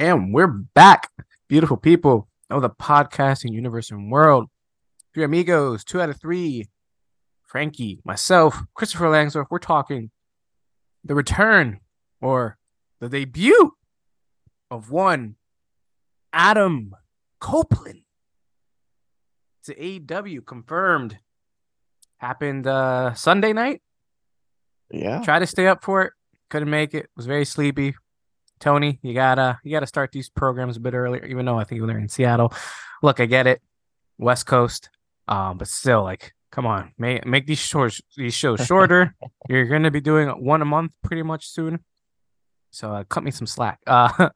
And we're back, beautiful people of the podcasting universe and world. Three amigos, two out of three. Frankie, myself, Christopher Langsdorff. We're talking the return or the debut of one Adam Copeland to AEW confirmed. Happened uh Sunday night. Yeah. Tried to stay up for it, couldn't make it. Was very sleepy. Tony, you gotta you gotta start these programs a bit earlier, even though I think they're in Seattle. Look, I get it, West Coast, um, but still, like, come on, make make these short these shows shorter. You're gonna be doing one a month pretty much soon, so uh, cut me some slack. Uh,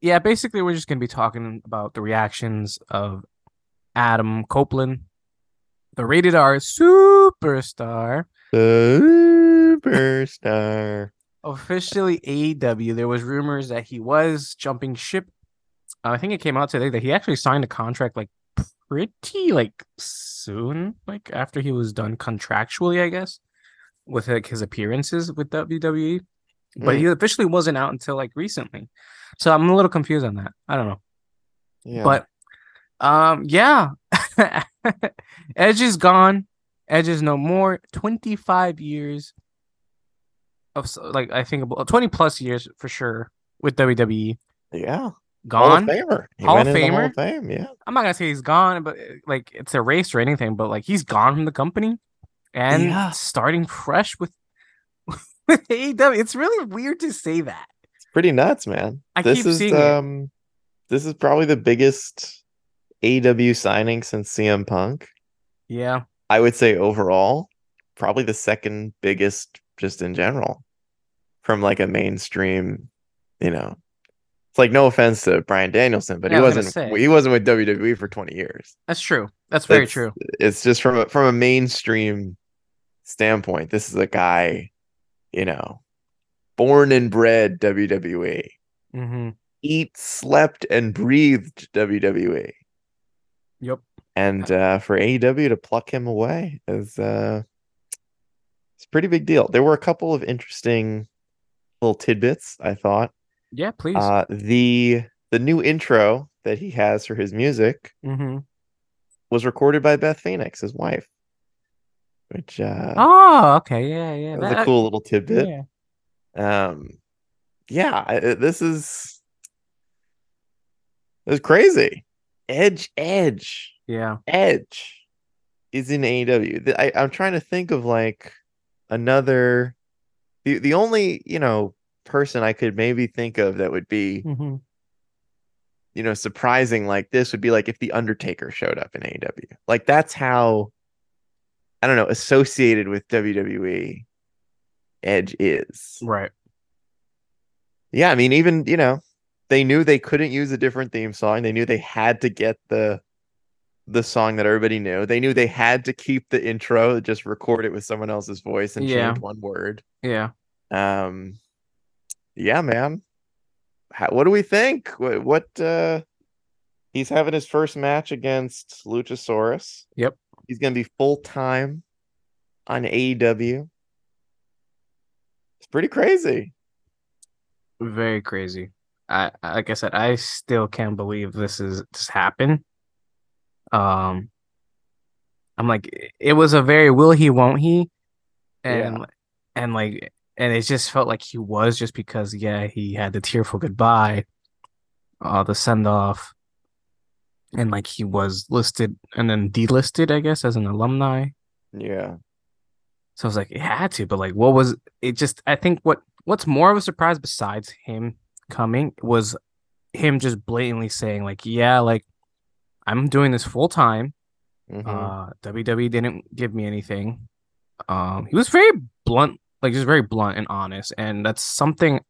yeah, basically, we're just gonna be talking about the reactions of Adam Copeland, the rated R superstar Superstar. Officially AEW. There was rumors that he was jumping ship. Uh, I think it came out today that he actually signed a contract like pretty like soon, like after he was done contractually, I guess, with like his appearances with WWE. But Mm. he officially wasn't out until like recently. So I'm a little confused on that. I don't know. Yeah. But um yeah. Edge is gone. Edge is no more. 25 years of like I think about 20 plus years for sure with WWE. yeah. Gone. Hall of Famer. He Hall of the Hall Famer? of Fame. Yeah. I'm not gonna say he's gone, but like it's erased or anything, but like he's gone from the company and Yeah. starting fresh with with AEW. It's really weird to say that. It's pretty nuts, man. I this keep is seeing it. um this is probably the biggest AW signing since CM Punk. Yeah. I would say overall, probably the second biggest just in general from like a mainstream, you know. It's like no offense to Bryan Danielson, but Yeah, he was wasn't he wasn't with WWE for 20 years. That's true. That's very It's- true. It's just from a from a mainstream standpoint. This is a guy, you know, born and bred WWE, Mm-hmm. eat, slept, and breathed WWE. Yep. And uh, for AEW to pluck him away is uh, it's a pretty big deal. There were a couple of interesting little tidbits. I thought Yeah, please. uh, the the new intro that he has for his music mm-hmm. was recorded by Beth Phoenix, his wife, which uh, Oh, okay. Yeah, yeah. that was that- a cool little tidbit. Yeah. Um, yeah, I- I- this is this is crazy. Edge, Edge, Yeah. Edge is in AEW. I, I'm trying to think of like another. The the only you know person I could maybe think of that would be Mm-hmm. you know surprising like this would be like if the Undertaker showed up in AEW. Like that's how I don't know associated with WWE. Edge is. Right. Yeah, I mean, even you know, they knew they couldn't use a different theme song. They knew they had to get the the song that everybody knew. They knew they had to keep the intro, just record it with someone else's voice and Yeah. change one word. Yeah. Um, yeah, man. How, what do we think? What, what uh he's having his first match against Luchasaurus. Yep. He's gonna be full time on AEW. It's pretty crazy. Very crazy. I like I said, I still can't believe this is this happened. Um, I'm like, it was a very will he, won't he, and and like, and it just felt like he was just because yeah, he had the tearful goodbye, uh, the send off, and like he was listed and then delisted, I guess, as an alumni. Yeah. So I was like, it had to, but like, what was it? Just I think what what's more of a surprise besides him coming was him just blatantly saying like, yeah, like I'm doing this full time. Mhm. Uh, WWE didn't give me anything. Um, he was very blunt, like just very blunt and honest, and that's something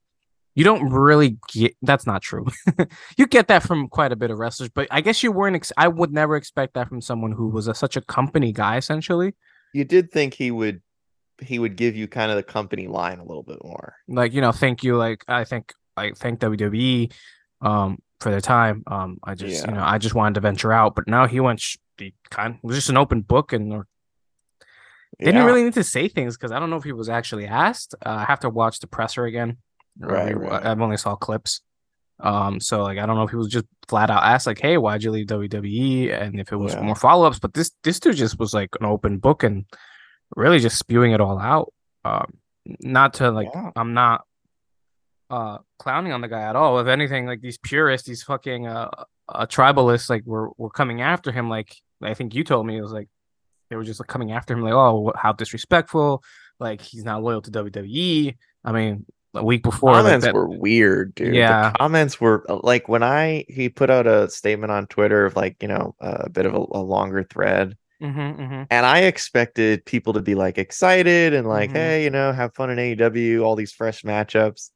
you don't really get. That's not true. you get that from quite a bit of wrestlers, but I guess you weren't. Ex- I would never expect that from someone who was a, such a company guy, essentially. you did think he would he would give you kind of the company line a little bit more. like you know thank you like i think i thank wwe um for their time um i just Yeah. you know i just wanted to venture out but now he went sh- the kind it was just an open book and or, didn't Yeah. really need to say things because i don't know if he was actually asked uh, i have to watch the presser again Right, right. i've only saw clips Um, so like I don't know if he was just flat out asked like, "Hey, why'd you leave WWE?" and if it was Yeah. more follow ups. But this this dude just was like an open book and really just spewing it all out. Um, not to like Yeah. I'm not uh clowning on the guy at all. If anything, like these purists, these fucking uh, uh tribalists, like were were coming after him. Like I think you told me it was like they were just like coming after him, like, oh, how disrespectful! Like he's not loyal to WWE. I mean, a week before, like, comments that- were weird, dude. Yeah. The comments were uh, like when I he put out a statement on Twitter of like, you know, a bit of a, a longer thread. Mhm, mhm. And I expected people to be like excited and like, Mhm. hey, you know, have fun in AEW, all these fresh matchups.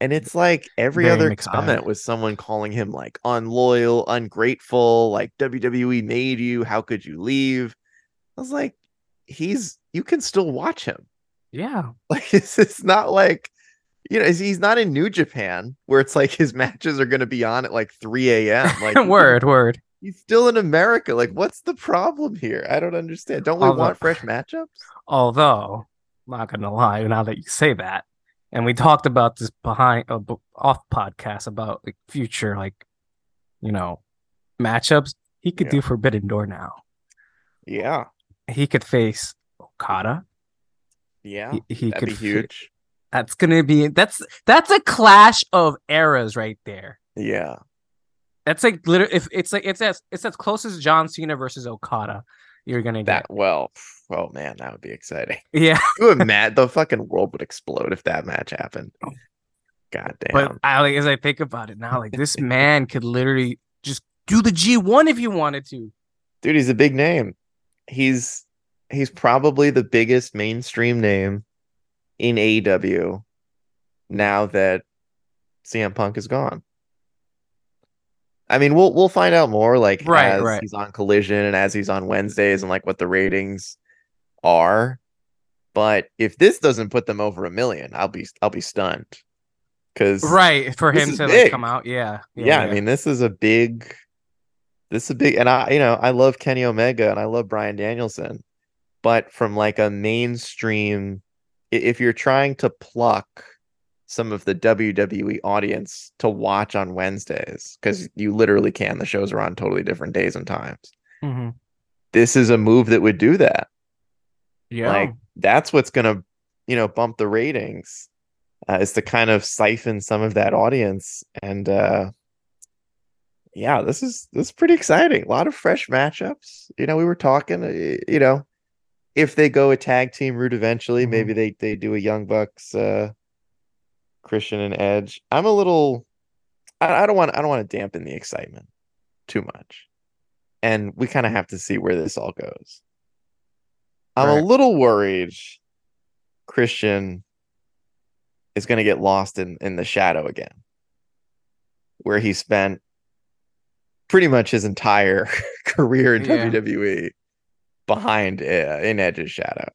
And it's like every Very other comment was someone calling him like unloyal, ungrateful, like WWE made you. How could you leave? I was like, he's you can still watch him. yeah, Like it's, it's not like you know, he's not in New Japan where it's like his matches are gonna be on at like 3 a.m. Like word, word. he's still in America. Like, what's the problem here? I don't understand. Don't we Although- want fresh matchups? Although, not gonna lie, now that you say that, and we talked about this behind uh, off podcast about like future like, you know, matchups. He could Yeah. do Forbidden Door now. Yeah, He could face Okada. yeah, He, he that'd could be fa- huge. That's gonna be that's that's a clash of eras right there. Yeah, That's like literally if it's like it's as it's as close as John Cena versus Okada. You're gonna that get well, oh man, that would be exciting. yeah. You imagine the fucking world would explode if that match happened. God damn. But I like as I think about it now, like this man could literally just do the G one if you wanted to. dude he's a big name he's he's probably the biggest mainstream name in AEW now that CM Punk is gone I mean we'll we'll find out more like Right, as right. he's on collision and as he's on Wednesdays and like what the ratings are but if this doesn't put them over a million I'll be I'll be stunned cuz Right for him to like come out. Yeah. yeah, I mean, this is a big, this is a big, and I, you know, I love Kenny Omega and I love Bryan Danielson, but from like a mainstream, if you're trying to pluck some of the WWE audience to watch on Wednesdays, because you literally can, the shows are on totally different days and times. Mhm. This is a move that would do that. yeah. Like that's what's gonna, you know, bump the ratings. Uh, is to kind of siphon some of that audience, and uh, yeah, this is this is pretty exciting. A lot of fresh matchups. You know, we were talking. uh, You know, if they go a tag team route eventually, Mhm. maybe they they do a Young Bucks, uh, Christian and Edge. I'm a little. I, I don't want. I don't want to dampen the excitement too much, and we kind of have to see where this all goes. I'm a little worried Christian is going to get lost in in the shadow again, where he spent pretty much his entire career in Yeah. WWE behind uh, in Edge's shadow.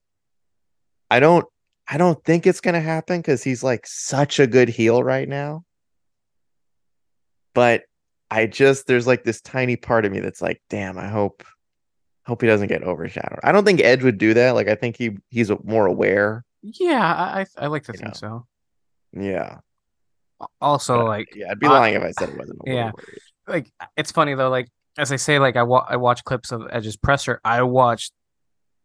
I don't I don't think it's going to happen cuz he's like such a good heel right now. But I just there's like this tiny part of me that's like, damn, I hope hope he doesn't get overshadowed. I don't think Edge would do that. Like I think he he's more aware. yeah, I I, like to think know. so. Yeah. Also, But, like yeah, I'd be I- lying if I said it wasn't yeah. worried. Like it's funny though like as i say like i wa- i watch clips of edge's presser i watched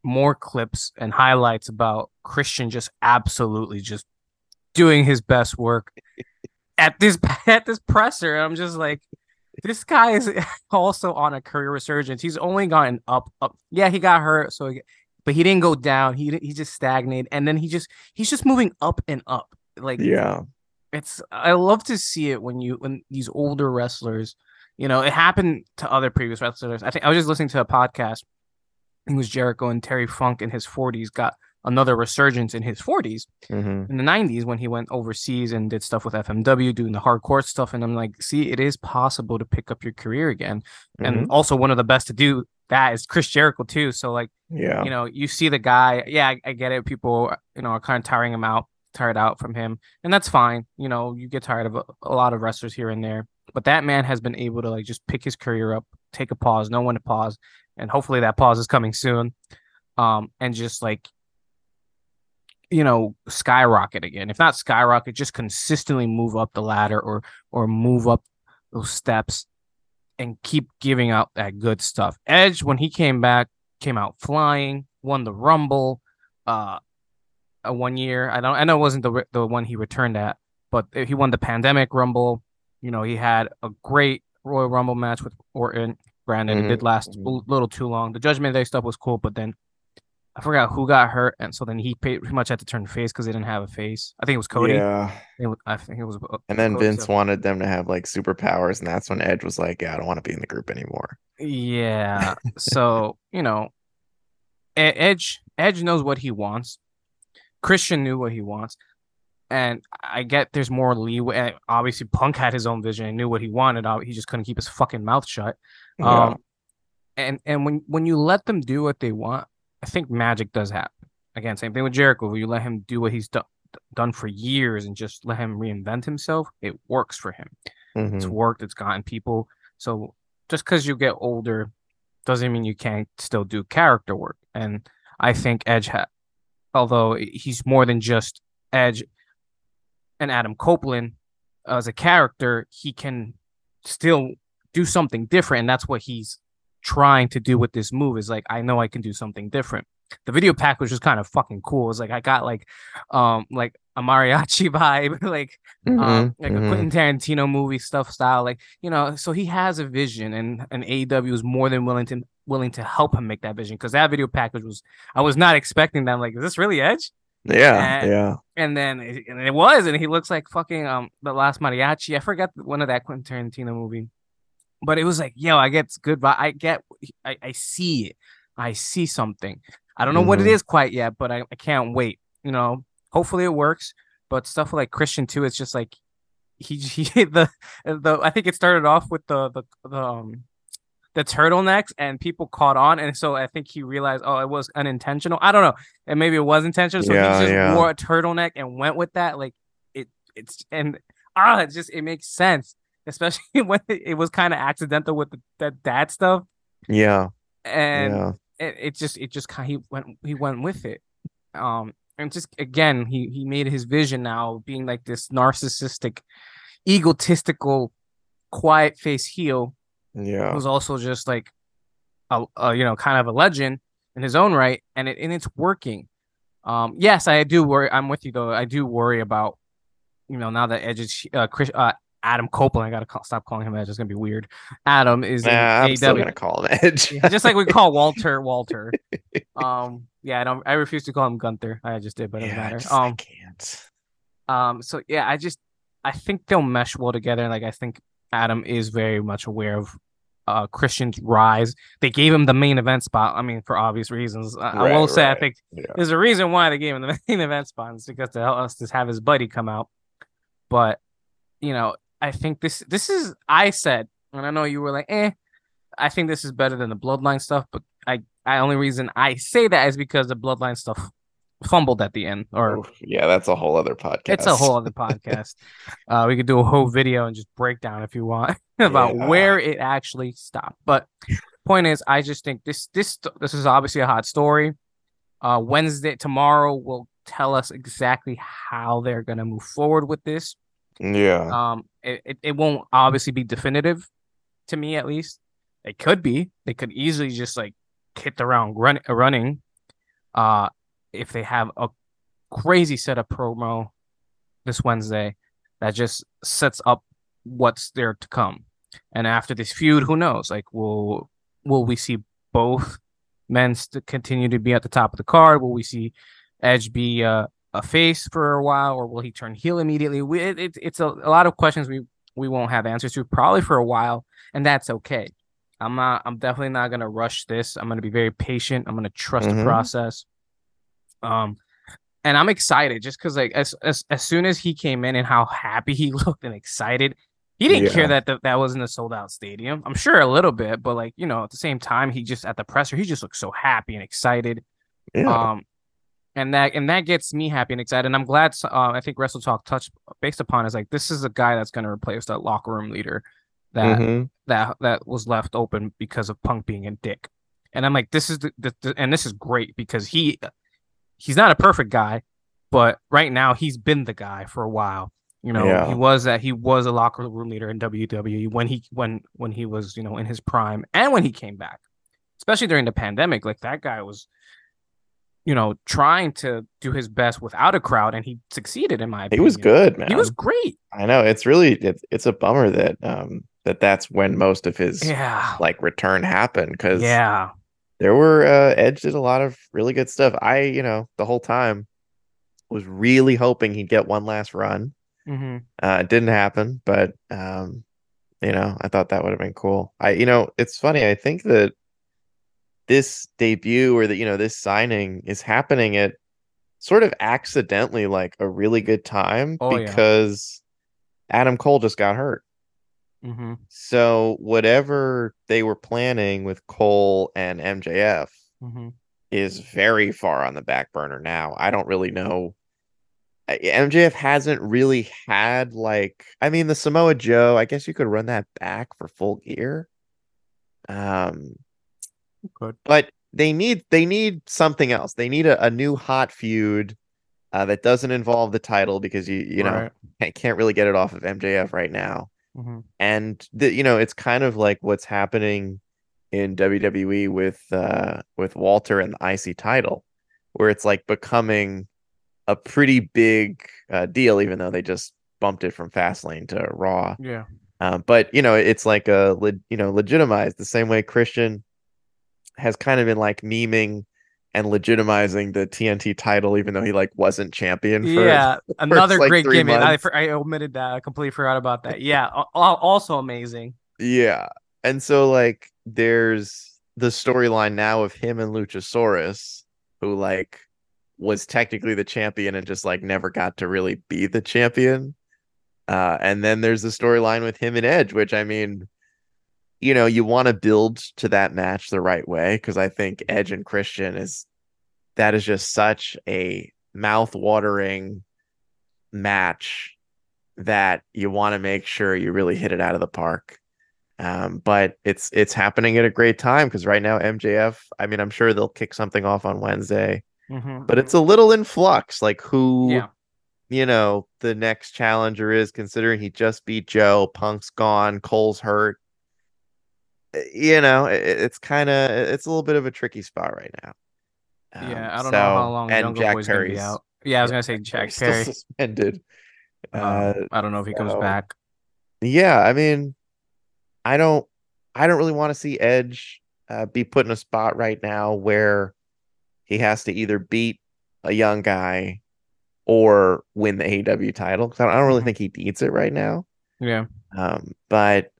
more clips and highlights about christian just absolutely just doing his best work at this at this presser. And i'm just like this guy is also on a career resurgence. He's only gotten up up yeah he got hurt so he, but he didn't go down. He he just stagnated and then he just he's just moving up and up. Like Yeah. it's I love to see it when you when these older wrestlers, you know, it happened to other previous wrestlers. I think I was just listening to a podcast. It was Jericho and Terry Funk in his 40s got another resurgence in his 40s hmm in the 90s when he went overseas and did stuff with FMW doing the hardcore stuff and I'm like, see, it is possible to pick up your career again. And also one of the best to do that is Chris Jericho too. So like Yeah. you know, you see the guy. Yeah, I, I get it. People, you know, are kind of tiring him out, tired out from him, and that's fine. You know, you get tired of a, a lot of wrestlers here and there, but that man has been able to like just pick his career up, take a pause, know when to pause, and hopefully that pause is coming soon. Um, and just like you know, skyrocket again. If not skyrocket, just consistently move up the ladder or or move up those steps and keep giving out that good stuff. Edge, when he came back, came out flying, won the Rumble, uh, a one year. I don't. I know it wasn't the the one he returned at, but he won the Pandemic Rumble. You know, he had a great Royal Rumble match with Orton. Granted, mm-hmm. it did last a little too long. The Judgment Day stuff was cool, but then I forgot who got hurt, and so then he pretty much had to turn face because they didn't have a face. I think it was Cody. Yeah, I think it was. Uh, and then Cody Vince wanted them to have like superpowers, and that's when Edge was like, "Yeah, I don't want to be in the group anymore." Yeah. so you know, Edge Edge knows what he wants. Christian knew what he wants, and I get there's more leeway. Obviously, Punk had his own vision and knew what he wanted. He just couldn't keep his fucking mouth shut. Yeah. Um, and and when when you let them do what they want I think magic does happen. Again, same thing with Jericho. Where you let him do what he's done done for years and just let him reinvent himself, it works for him. Mm-hmm. It's worked. It's gotten people. So just because you get older doesn't mean you can't still do character work. And I think Edge, ha- although he's more than just Edge and Adam Copeland as a character, he can still do something different. And that's what he's trying to do with this move is like I know I can do something different. The video package was just kind of fucking cool. It's like I got like um like a mariachi vibe, like mm-hmm, um like mm-hmm. a Quentin Tarantino movie stuff style. Like, you know, so he has a vision and and AEW is more than willing to willing to help him make that vision because that video package was I was not expecting that. I'm like, is this really Edge? Yeah, and, yeah. And then it, and it was, and he looks like fucking um the last mariachi. I forgot one of that Quentin Tarantino movie but it was like, yo, I get good, but I get, I, I see it. I see something. I don't know mm-hmm. what it mm-hmm. quite yet, but I, I can't wait. You know, hopefully it works. But stuff like Christian too, it's just like he, he the the I think it started off with the the, the um the turtlenecks and people caught on and so I think he realized oh it was unintentional. I don't know. And maybe it was intentional. So yeah, he just yeah. wore a turtleneck and went with that. Like it it's and ah it just it makes sense especially when it was kind of accidental with the, the, dad stuff. Yeah, and yeah. It, it just it just kind of he went he went with it. Um, and just again he he made his vision now being like this narcissistic, egotistical, quiet face heel. Yeah, was also just like a, a you know kind of a legend in his own right, and it and it's working. Um, yes, I do worry. I'm with you though. I do worry about you know now that Edge is uh, Chris, uh Adam Copeland. I gotta call, stop calling him Edge. It's gonna be weird. Adam is. Nah, I'm still gonna call him Edge. just like we call Walter Walter. um. Yeah. I don't. I refuse to call him Gunther. I just did, but it yeah, doesn't matter. um. I can't. Um. So yeah, I just I think they'll mesh well together. Like I think Adam is very much aware of uh Christian's rise. They gave him the main event spot. I mean, for obvious reasons. I, right, I will say right. I think yeah. there's a reason why they gave him the main event spot. It's because to help us to have his buddy come out. But you know, I think this this is I said, and I know you were like, eh, I think this is better than the bloodline stuff, but I I only reason I say that is because the bloodline stuff fumbled at the end. Or Oof, yeah, that's a whole other podcast. It's a whole other podcast. uh, we could do a whole video and just break down if you want about yeah. where it actually stopped. But point is, I just think this this this is obviously a hot story. Uh, Wednesday tomorrow will tell us exactly how they're gonna move forward with this. Yeah. Um, it, it, it won't obviously be definitive to me at least. It could be. They could easily just like hit the round run, running. Uh, if they have a crazy set of promo this Wednesday that just sets up what's there to come. And after this feud, who knows? Like, will will we see both men to continue to be at the top of the card? Will we see Edge be uh, a face for a while, or will he turn heel immediately? We, it, it, it's a, a lot of questions we we won't have answers to probably for a while, and that's okay. I'm not. I'm definitely not gonna rush this. I'm gonna be very patient. I'm gonna trust mm-hmm. the process. Um, and I'm excited just because like as, as as soon as he came in and how happy he looked and excited, he didn't yeah. care that the, that wasn't a sold out stadium. I'm sure a little bit, but like you know, at the same time, he just at the presser, he just looked so happy and excited. Yeah. Um, and that and that gets me happy and excited. And I'm glad. Uh, I think Wrestle Talk touched based upon is like this is a guy that's going to replace that locker room leader that mm-hmm. that that was left open because of Punk being a dick. And I'm like, this is the, the, the, and this is great because he he's not a perfect guy. but right now he's been the guy for a while. You know, Yeah. he was that he was a locker room leader in WWE when he when when he was you know in his prime and when he came back, especially during the pandemic. Like that guy was, you know, trying to do his best without a crowd, and he succeeded in my opinion. He was good, man. He was great. I know it's really it's it's a bummer that um that that's when most of his Yeah. like return happened because Yeah. There were uh Edge did a lot of really good stuff. I you know the whole time was really hoping he'd get one last run. hmm Uh, it didn't happen, but um, you know, I thought that would have been cool. I, you know, it's funny. I think that this debut or that you know this signing is happening at sort of accidentally, like a really good time Oh, yeah. because Adam Cole just got hurt. Hmm So whatever they were planning with Cole and MJF hmm is very far on the back burner now. I don't really know. MJF hasn't really had like I mean the Samoa Joe, I guess you could run that back for full gear. Um Good. but they need they need something else. They need a, a new hot feud uh, that doesn't involve the title because you you know Right. can't really get it off of MJF right now hmm and the, you know it's kind of like what's happening in WWE with uh with Walter and the IC title where it's like becoming a pretty big uh, deal even though they just bumped it from Fastlane to Raw Yeah. um, but you know it's like a you know legitimized the same way Christian has kind of been like memeing and legitimizing the TNT title even though he like wasn't champion for Yeah, another like, great gimmick. I, I omitted that. I completely forgot about that. Yeah, al- al- also amazing. Yeah. And so like there's the storyline now of him and Luchasaurus, who like was technically the champion and just like never got to really be the champion. Uh and then there's the storyline with him and Edge, which I mean, you know, you want to build to that match the right way because I think Edge and Christian is that is just such a mouth-watering match that you want to make sure you really hit it out of the park. Um, but it's it's happening at a great time because right now MJF, I mean, I'm sure they'll kick something off on Wednesday, Mhm, but it's a little in flux, like who yeah, you know the next challenger is, considering he just beat Joe, Punk's gone, Cole's hurt. Uh, You know, it, it's kind of it's a little bit of a tricky spot right now. Um, yeah. I don't know how long and Jungle Jack Boy's gonna be out. Yeah, I was gonna say Jack Perry's Perry. suspended. Um, Uh, I don't know if he comes back. yeah, I mean, I don't, I don't really want to see Edge uh, be put in a spot right now where he has to either beat a young guy or win the AEW title. 'cause I don't, I don't really Mhm. think he needs it right now. Yeah, Um, but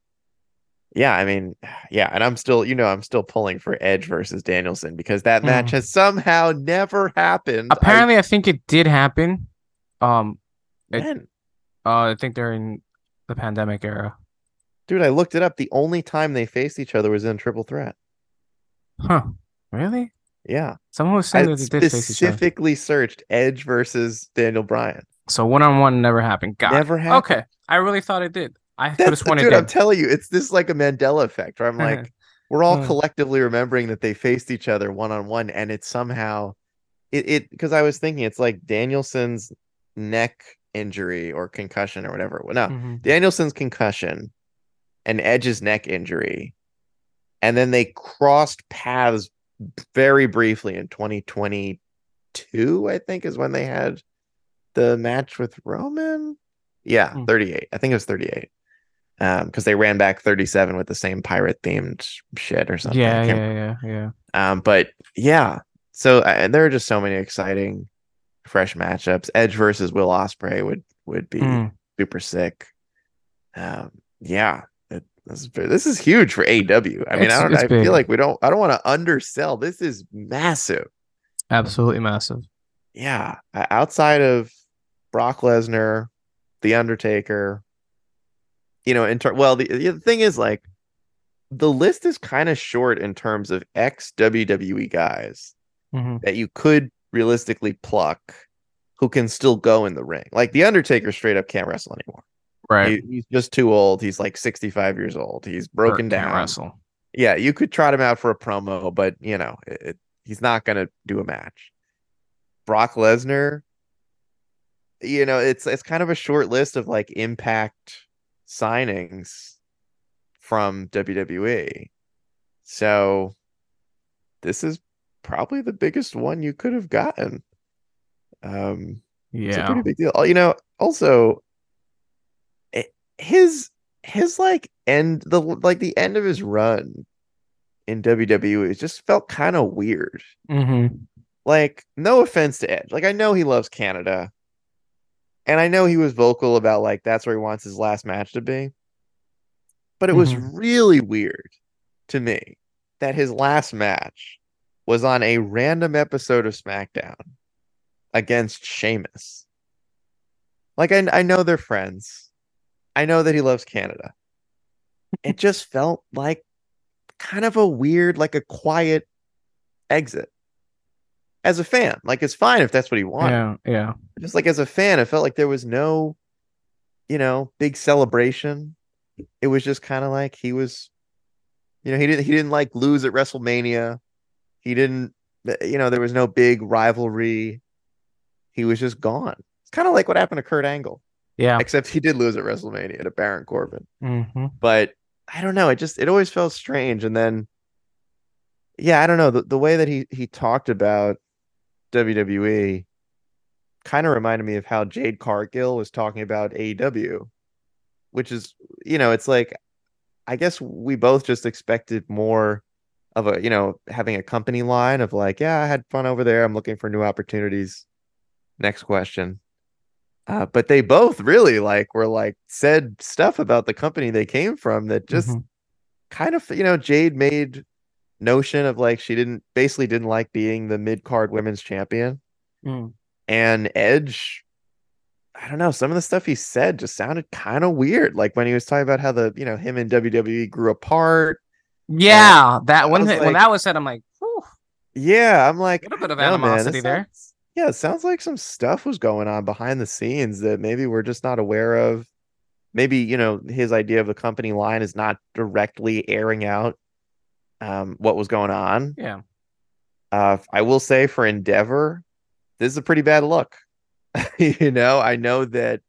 yeah, I mean, yeah, and I'm still, you know, I'm still pulling for Edge versus Danielson because that match Mm. has somehow never happened. Apparently, I, think it did happen. Um, it- uh, I think during the pandemic era. dude, I looked it up. The only time they faced each other was in Triple Threat. Huh? Really? Yeah. Someone was I saying that they did face each other. specifically searched Edge versus Daniel Bryan. So one on one never happened. Got it. Never happened. Okay, I really thought it did. I That's sworn it dude, I'm telling you, it's this like a Mandela effect where I'm like, we're all Hmm. collectively remembering that they faced each other one on one, and it's somehow it it because I was thinking it's like Danielson's neck injury or concussion or whatever. No, Mhm. Danielson's concussion and Edge's neck injury, and then they crossed paths very briefly in 2022. I think is when they had the match with Roman. Yeah, Hmm. 38. I think it was 38. Um, because they ran back 37 with the same pirate themed shit or something. Yeah, yeah, yeah, yeah. um, but yeah, so uh, there are just so many exciting, fresh matchups. Edge versus Will Ospreay would would be Mm. super sick. Um, yeah, it, this is this is huge for AW. I mean, It's- I don't. I big. feel like we don't. I don't want to undersell. This is massive. Absolutely massive. Yeah, outside of Brock Lesnar, The Undertaker. You know, in ter- well, the, the thing is like the list is kind of short in terms of ex WWE guys hmm that you could realistically pluck who can still go in the ring. Like the Undertaker straight up can't wrestle anymore. Right. He- he's just too old. He's like 65 years old. He's broken down. Wrestle. Yeah, you could trot him out for a promo, but you know, it, it- he's not going to do a match. Brock Lesnar, you know, it's it's kind of a short list of like impact signings from WWE. So this is probably the biggest one you could have gotten. Um yeah, it's a pretty big deal. Oh, You know, also it- his his like end the like the end of his run in WWE just felt kind of weird. Mm-hmm. Like, no offense to Edge. Like, I know he loves Canada. And I know he was vocal about like that's where he wants his last match to be. But it was Mhm. really weird to me that his last match was on a random episode of SmackDown against Sheamus. Like I I know they're friends. I know that he loves Canada. It just felt like kind of a weird, like a quiet exit. As a fan, like it's fine if that's what he wanted. Yeah. Yeah. Just like as a fan, it felt like there was no, you know, big celebration. It was just kind of like he was, you know, he didn't he didn't like lose at WrestleMania. He didn't, you know, there was no big rivalry. He was just gone. It's kind of like what happened to Kurt Angle, Yeah. except he did lose at WrestleMania to Baron Corbin Mm-hmm. but I don't know. It just it always felt strange. And then, yeah, I don't know the the way that he he talked about WWE kind of reminded me of how Jade Cargill was talking about AEW, which is you know it's like I guess we both just expected more of a you know having a company line of like yeah I had fun over there I'm looking for new opportunities. Next question. Uh, but they both really like were like said stuff about the company they came from that just Mhm. kind of you know Jade made notion of like she didn't basically didn't like being the mid card women's champion Mm. and Edge I don't know some of the stuff he said just sounded kind of weird like when he was talking about how the you know him and WWE grew apart Yeah. That when was when that was said, I'm like, Whew, yeah I'm like a little bit of "No, man, animosity there. sounds- yeah it sounds like some stuff was going on behind the scenes that maybe we're just not aware of maybe you know his idea of the company line is not directly airing out um, what was going on Yeah. Uh, I will say for Endeavor, this is a pretty bad look. you know, I know that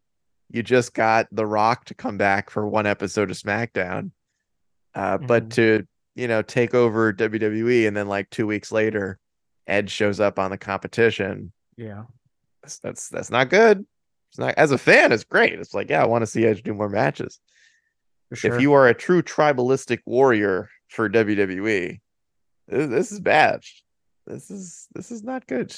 you just got The Rock to come back for one episode of SmackDown, uh, but Mhm. to you know take over WWE and then like two weeks later, Edge shows up on the competition. Yeah. That's that's, that's not good. It's not as a fan, it's great. It's like yeah, I want to see Edge do more matches. Sure. If you are a true tribalistic warrior for WWE, this, this is bad. This is this is not good.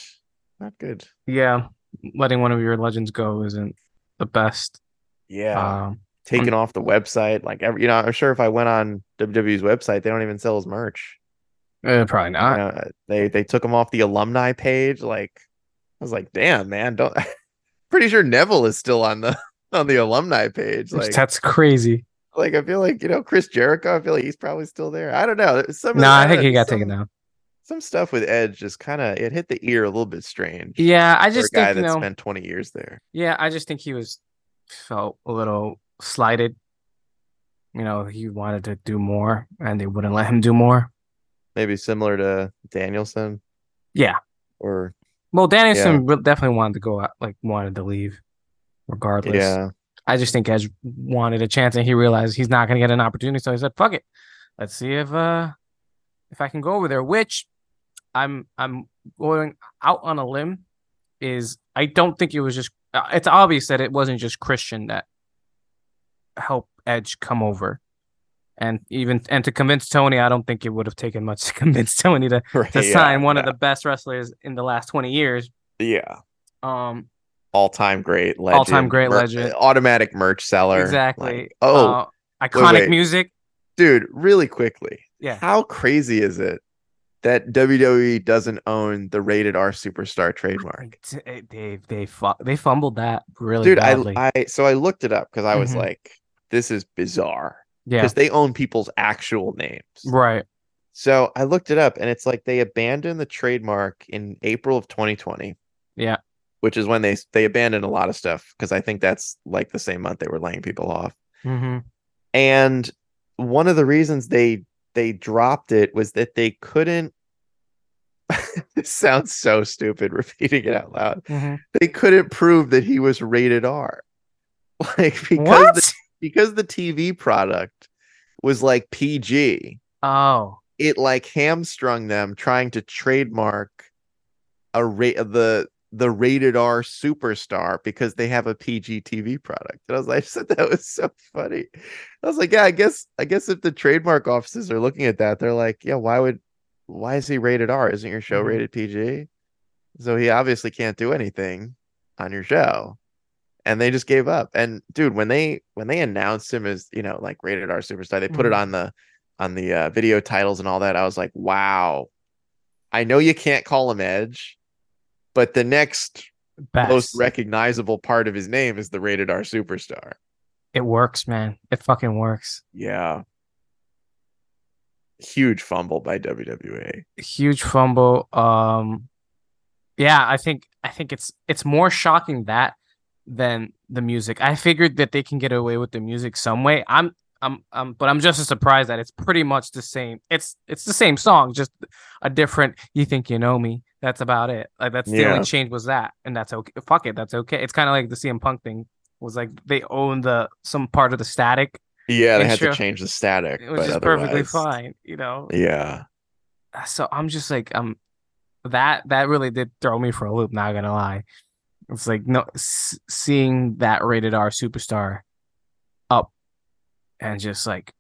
Not good. yeah, letting one of your legends go isn't the best. Yeah, Um, taken off the website. Like every, you know, I'm sure if I went on WWE's website, they don't even sell his merch. eh, probably You not. know, they they took him off the alumni page. Like I was like, damn, man, don't. Pretty sure Neville is still on the on the alumni page. Like That's crazy. Like I feel like you know Chris Jericho. I feel like he's probably still there. I don't know. Some No, I think he got some- taken down. some stuff with Edge just kind of it hit the ear a little bit strange. Yeah, I just guy think you know. spent 20 years there. Yeah, I just think he was felt a little slighted. You know, he wanted to do more, and they wouldn't let him do more. Maybe similar to Danielson Yeah. or Well, Danielson re- definitely wanted to go out, like wanted to leave, regardless. yeah, I just think Edge wanted a chance, and he realized he's not going to get an opportunity, so he said, "Fuck it, let's see if uh if I can go over there." Which I'm I'm going out on a limb. Is I don't think it was just. uh, It's obvious that it wasn't just Christian that helped Edge come over, and even and to convince Tony, I don't think it would have taken much to convince Tony to right, to yeah, sign one of the best wrestlers in the last twenty years. yeah, Um, all-time great legend, All-time great mer- legend. automatic merch seller. exactly. Like, oh, uh, iconic wait. music. dude, really quickly, Yeah. how crazy is it that WWE doesn't own the rated R superstar trademark? Eh, They they fu- they fumbled that really Dude, badly. I I so I looked it up because I was Mhm. like, this is bizarre yeah, because they own people's actual names. right. So I looked it up and it's like they abandoned the trademark in April of 2020. Yeah. Which is when they they abandoned a lot of stuff because I think that's like the same month they were laying people off. hmm And one of the reasons they they dropped it was that they couldn't this sounds so stupid repeating it out loud. Mhm. They couldn't prove that he was rated R. Like because What? the, because the TV product was like PG, Oh, it like hamstrung them trying to trademark a rate of the the rated R superstar because they have a PG TV product. And I was like, I thought that was so funny. I was like, yeah, I guess I guess if the trademark offices are looking at that, they're like, yeah, why would why is he rated R? Isn't your show Mhm. rated PG? So he obviously can't do anything on your show. And they just gave up. And dude, when they when they announced him as, you know, like rated R superstar, they put it Mhm. on the on the uh, video titles and all that. I was like, wow. I know you can't call him Edge, but the next best. most recognizable part of his name is the rated R superstar. it works, man. It fucking works. Yeah. Huge fumble by WWE. Huge fumble. Um, yeah, I think I think it's it's more shocking that than the music. I figured that they can get away with the music some way. I'm I'm um, but I'm just as surprised that it's pretty much the same. It's it's the same song, just a different. You think you know me? That's about it. Like that's the Yeah. only change was that, and that's okay. Fuck it, that's okay. It's kind of like the CM Punk thing was like they own the some part of the static, Yeah, they had to change the static, which but is perfectly fine. You know, Yeah. so I'm just like um that that really did throw me for a loop. Not gonna lie, it's like no s- seeing that rated R superstar up and just like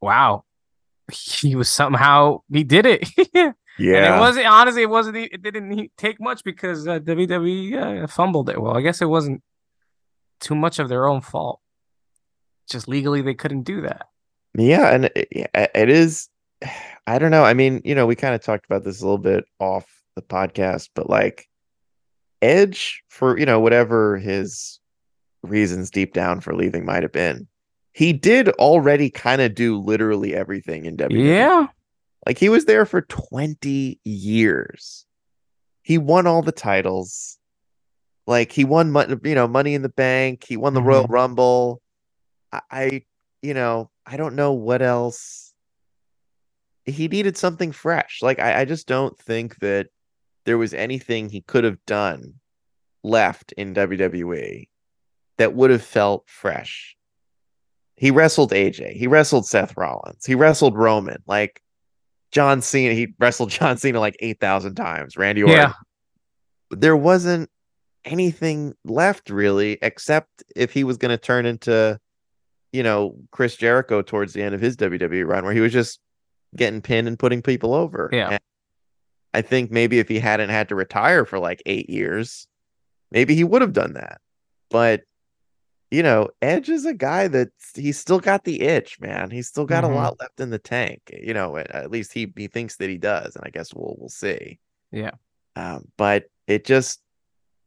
wow, he was somehow he did it. and Yeah. it wasn't honestly it wasn't it didn't take much because uh, WWE uh, fumbled it. Well, I guess it wasn't too much of their own fault. Just legally they couldn't do that. Yeah, and it, it is. I don't know. I mean, you know, we kind of talked about this a little bit off the podcast, but like Edge, for you know, whatever his reasons deep down for leaving might have been, he did already kind of do literally everything in WWE. Yeah. Like he was there for 20 years. He won all the titles. Like he won you know, money in the bank, he won the Royal Mhm. Rumble. I, I you know, I don't know what else. He needed something fresh. Like I, I just don't think that there was anything he could have done left in WWE that would have felt fresh. He wrestled AJ, he wrestled Seth Rollins, he wrestled Roman, like John Cena, he wrestled John Cena like 8,000 times, Randy Orton. Yeah. There wasn't anything left really, except if he was going to turn into, you know, Chris Jericho towards the end of his WWE run, where he was just getting pinned and putting people over. Yeah. And I think maybe if he hadn't had to retire for like eight years, maybe he would have done that. But you know, Edge is a guy that he's still got the itch, man. He's still got Mhm. a lot left in the tank. You know, at least he he thinks that he does, and I guess we'll we'll see. Yeah. Um, but it just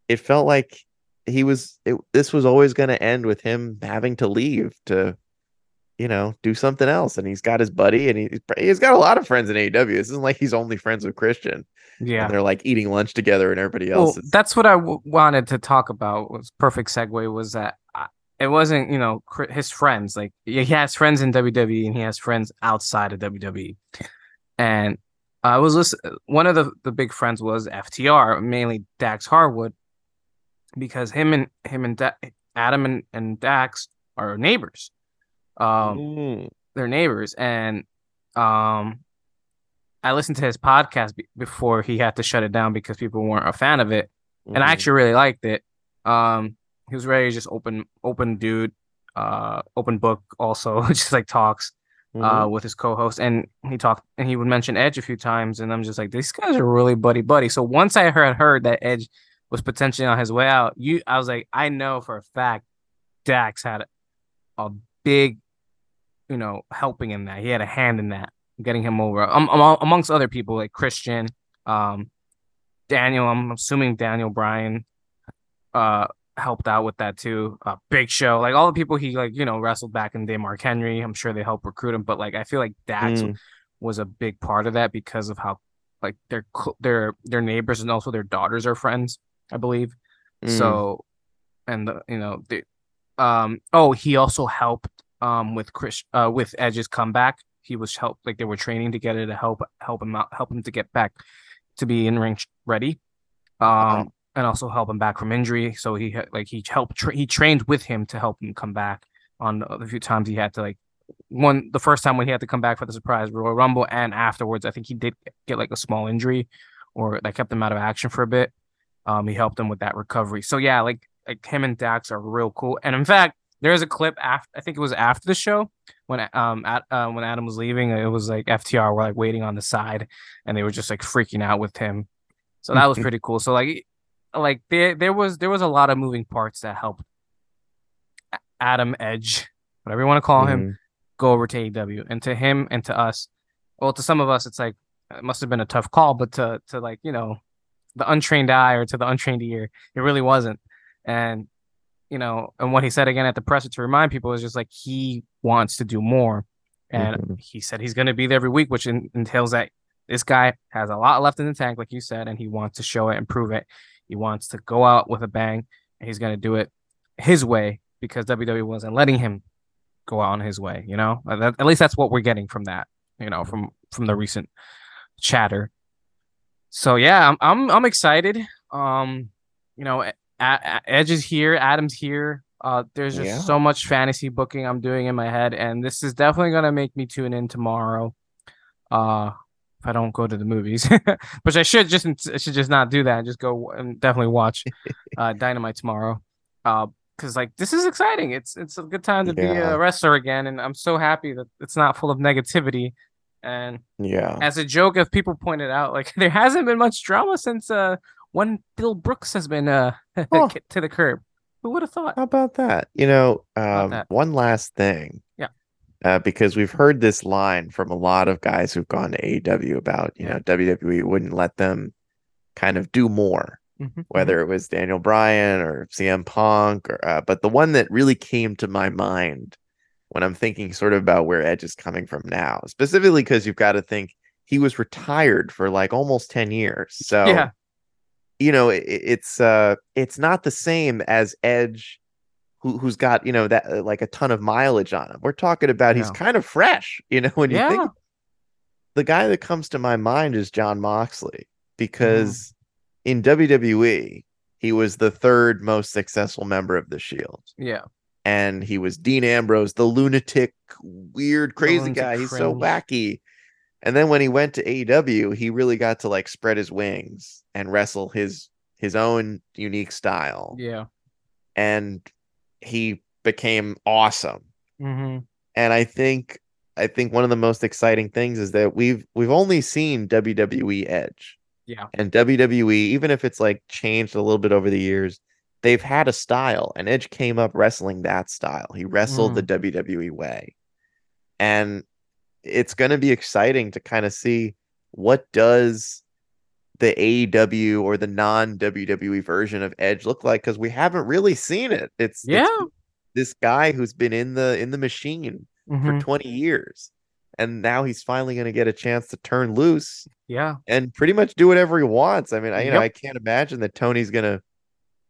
it felt like he was it, this was always going to end with him having to leave to you know do something else and he's got his buddy and he, he's got a lot of friends in AEW this isn't like he's only friends with Christian Yeah. and they're like eating lunch together and everybody Well, else is that's what I w- wanted to talk about. Was perfect segue was that it wasn't you know his friends like he has friends in WWE and he has friends outside of WWE, and I was listen- one of the the big friends was FTR mainly Dax Harwood, because him and him and da- Adam and, and Dax are neighbors. Um, Mm, they're neighbors and um I listened to his podcast be- before he had to shut it down because people weren't a fan of it and I mhm. actually really liked it um he was very just open open dude uh open book also just like talks uh Mhm. with his co-host. And he talked and he would mention Edge a few times. And I'm just like these guys are really buddy buddy. So once I heard heard that Edge was potentially on his way out you I was like I know for a fact Dax had a big you know helping in that. He had a hand in that getting him over um, among, amongst other people like Christian um Daniel I'm assuming Daniel Bryan uh helped out with that too uh Big Show like all the people he like you know wrestled back in the day Mark Henry I'm sure they helped recruit him but like I feel like Dax Mm. was a big part of that because of how like their their their neighbors and also their daughters are friends I believe Mm. so and the, you know the um oh he also helped um with Chris uh with Edge's comeback he was helped like they were training together to help help him out help him to get back to be in ring ready, um. And also help him back from injury. So he like he helped tra- he trained with him to help him come back on the few times he had to like one the first time when he had to come back for the surprise Royal Rumble and afterwards I think he did get like a small injury or that kept him out of action for a bit. Um, he helped him with that recovery. So yeah, like like him and Dax are real cool. And in fact, there is a clip after I think it was after the show when um at uh, when Adam was leaving. It was like FTR were like waiting on the side, and they were just like freaking out with him. So that was pretty cool. So like like there there was there was a lot of moving parts that helped Adam Edge, whatever you want to call mm-hmm. him, go over to AEW. And to him and to us, well, to some of us, it's like it must have been a tough call, but to to like you know the untrained eye or to the untrained ear, it really wasn't. And you know, and what he said again at the presser to remind people is just like he wants to do more. And mm-hmm. he said he's going to be there every week, which in, entails that this guy has a lot left in the tank, like you said, and he wants to show it and prove it. He wants to go out with a bang, and he's going to do it his way because WWE wasn't letting him go out on his way. You know, at least that's what we're getting from that. You know, from from the recent chatter. So yeah, I'm I'm I'm excited. Um, you know, a- a- Edge is here, Adam's here. Uh, there's just yeah. so much fantasy booking I'm doing in my head, and this is definitely gonna make me tune in tomorrow. Uh, if I don't go to the movies, which I should just I should just not do that. Just go and definitely watch uh Dynamite tomorrow. Uh, because like this is exciting. It's it's a good time to yeah. be a wrestler again, and I'm so happy that it's not full of negativity. And yeah, as a joke, if people pointed out, like there hasn't been much drama since uh when Phil Brooks has been uh oh. to the curb. Who would have thought? How about that? You know, um, one last thing. Uh, because we've heard this line from a lot of guys who've gone to AEW about, you know, WWE wouldn't let them kind of do more, mm-hmm. whether it was Daniel Bryan or CM Punk, or, uh, but the one that really came to my mind when I'm thinking sort of about where Edge is coming from now, specifically because you've got to think he was retired for like almost 10 years. So, yeah you know, it, it's uh, it's not the same as Edge, who who's got you know that uh, like a ton of mileage on him. We're talking about he's kind of fresh, you know. When you yeah. think the guy that comes to my mind is Jon Moxley because mm. in WWE he was the third most successful member of the Shield. Yeah. And he was Dean Ambrose, the lunatic, weird, crazy guy. He's so wacky. And then when he went to AEW, he really got to like spread his wings and wrestle his his own unique style. Yeah. And he became awesome. Mm-hmm. And I think I think one of the most exciting things is that we've we've only seen WWE Edge. Yeah. And WWE, even if it's like changed a little bit over the years, they've had a style, and Edge came up wrestling that style. He wrestled mm. the WWE way. And it's going to be exciting to kind of see what does the AEW or the non WWE version of Edge look like because we haven't really seen it. It's yeah, it's this guy who's been in the in the machine mm-hmm. for 20 years. And now he's finally going to get a chance to turn loose. Yeah. And pretty much do whatever he wants. I mean, I, you yep. know, I can't imagine that Tony's going to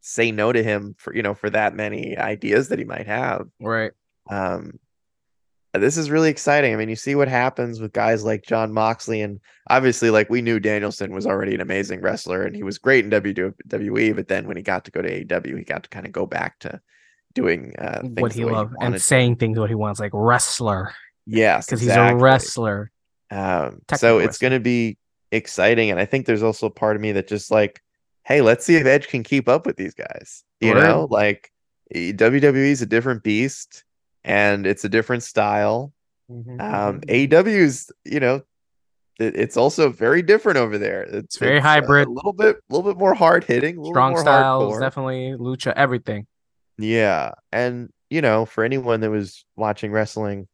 say no to him for, you know, for that many ideas that he might have. Right. Um, this is really exciting. I mean, you see what happens with guys like Jon Moxley, and obviously, like we knew Danielson was already an amazing wrestler, and he was great in WWE. But then when he got to go to AEW, he got to kind of go back to doing uh, what he loved and saying things what he wants, like wrestler. Yes, because exactly. he's a wrestler. Um, so it's going to be exciting, and I think there's also a part of me that just like, hey, let's see if Edge can keep up with these guys. You Word. know, like WWE is a different beast and it's a different style. Mm-hmm. Um, mm-hmm. AEW's, you know, it, it's also very different over there. It's, it's very it's hybrid, a little bit, a little bit more hard hitting, strong styles, hardcore. definitely lucha, everything. Yeah, and you know, for anyone that was watching wrestling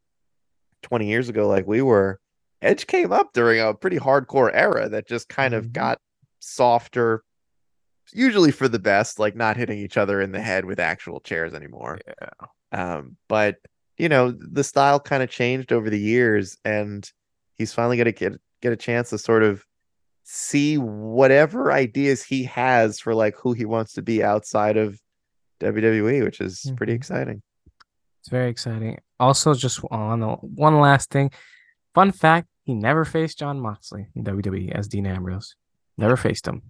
20 years ago, like we were, Edge came up during a pretty hardcore era that just kind of mm-hmm. got softer, usually for the best, like not hitting each other in the head with actual chairs anymore. Yeah. Um, but you know, the style kind of changed over the years, and he's finally going to get get a chance to sort of see whatever ideas he has for like who he wants to be outside of WWE, which is mm-hmm. pretty exciting. It's very exciting. Also, just on one last thing, fun fact: he never faced Jon Moxley in WWE as Dean Ambrose. Never faced him.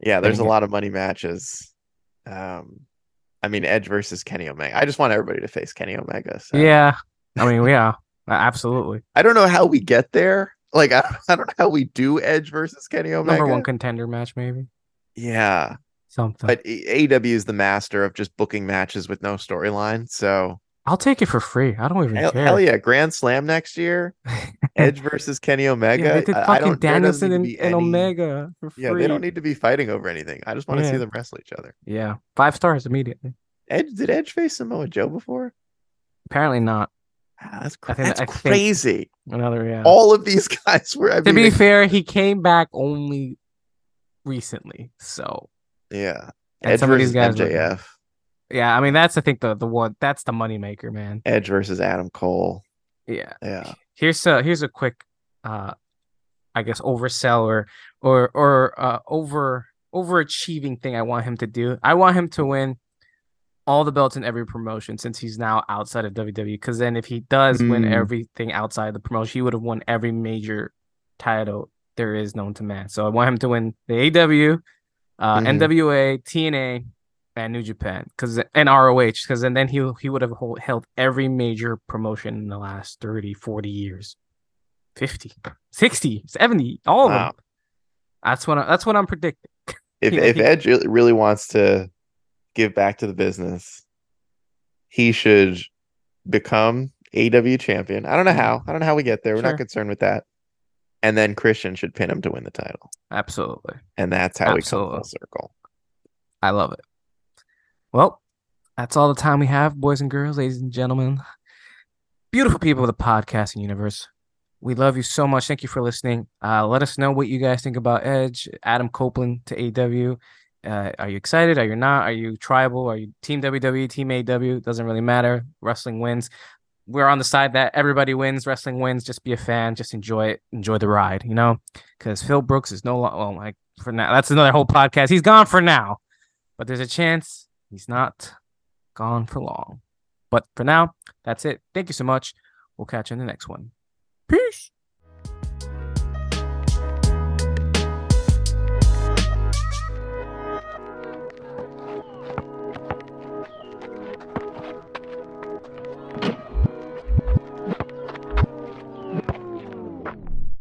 Yeah, there's a lot of money matches. Um, I mean, Edge versus Kenny Omega. I just want everybody to face Kenny Omega. so. Yeah. I mean, yeah, absolutely. I don't know how we get there. Like, I, I don't know how we do Edge versus Kenny Omega. Number one contender match, maybe Yeah, something. but AEW is the master of just booking matches with no storyline. So I'll take it for free. I don't even hell, care. hell yeah, Grand Slam next year. Edge versus Kenny Omega. Yeah, they did fucking don't- Danielson need to and, be and Omega for free. Yeah, they don't need to be fighting over anything. I just want to see them wrestle each other. Yeah, five stars immediately. Edge did Edge face Samoa Joe before? Apparently not. Ah, that's cra- think- that's crazy. Another yeah. All of these guys were. I to mean, be fair, he came back only recently, so yeah. and Edge some of these versus guys. were- MJF. Yeah, I mean that's I think the the one that's the moneymaker, man. Edge versus Adam Cole. Yeah. Yeah. Here's a here's a quick, uh, I guess oversell or or or uh over overachieving thing I want him to do. I want him to win all the belts in every promotion since he's now outside of WWE. Because then if he does win Mm. everything outside the promotion, he would have won every major title there is known to man. So I want him to win the AW, uh, Mhm. NWA, TNA, and New Japan, because and ROH, because and then he he would have hold, held every major promotion in the last 30, 40 years, 50, 60, 70, all of Wow. them. That's what I, that's what I'm predicting. If if he- Edge really- wants to give back to the business, he should become AW champion. I don't know how. I don't know how we get there. We're Sure. not concerned with that. And then Christian should pin him to win the title. Absolutely. And that's how we come full circle. I love it. Well, that's all the time we have, boys and girls, ladies and gentlemen. Beautiful people of the podcasting universe. We love you so much. Thank you for listening. Uh, let us know what you guys think about Edge, Adam Copeland to AW. Uh, are you excited? Are you not? Are you tribal? Are you Team WWE, Team AW? Doesn't really matter. Wrestling wins. We're on the side that everybody wins. Wrestling wins. Just be a fan. Just enjoy it. Enjoy the ride. You know, because Phil Brooks is no longer. Well, like for now, that's another whole podcast. He's gone for now, but there's a chance he's not gone for long. But for now, that's it. Thank you so much. We'll catch you in the next one. Peace.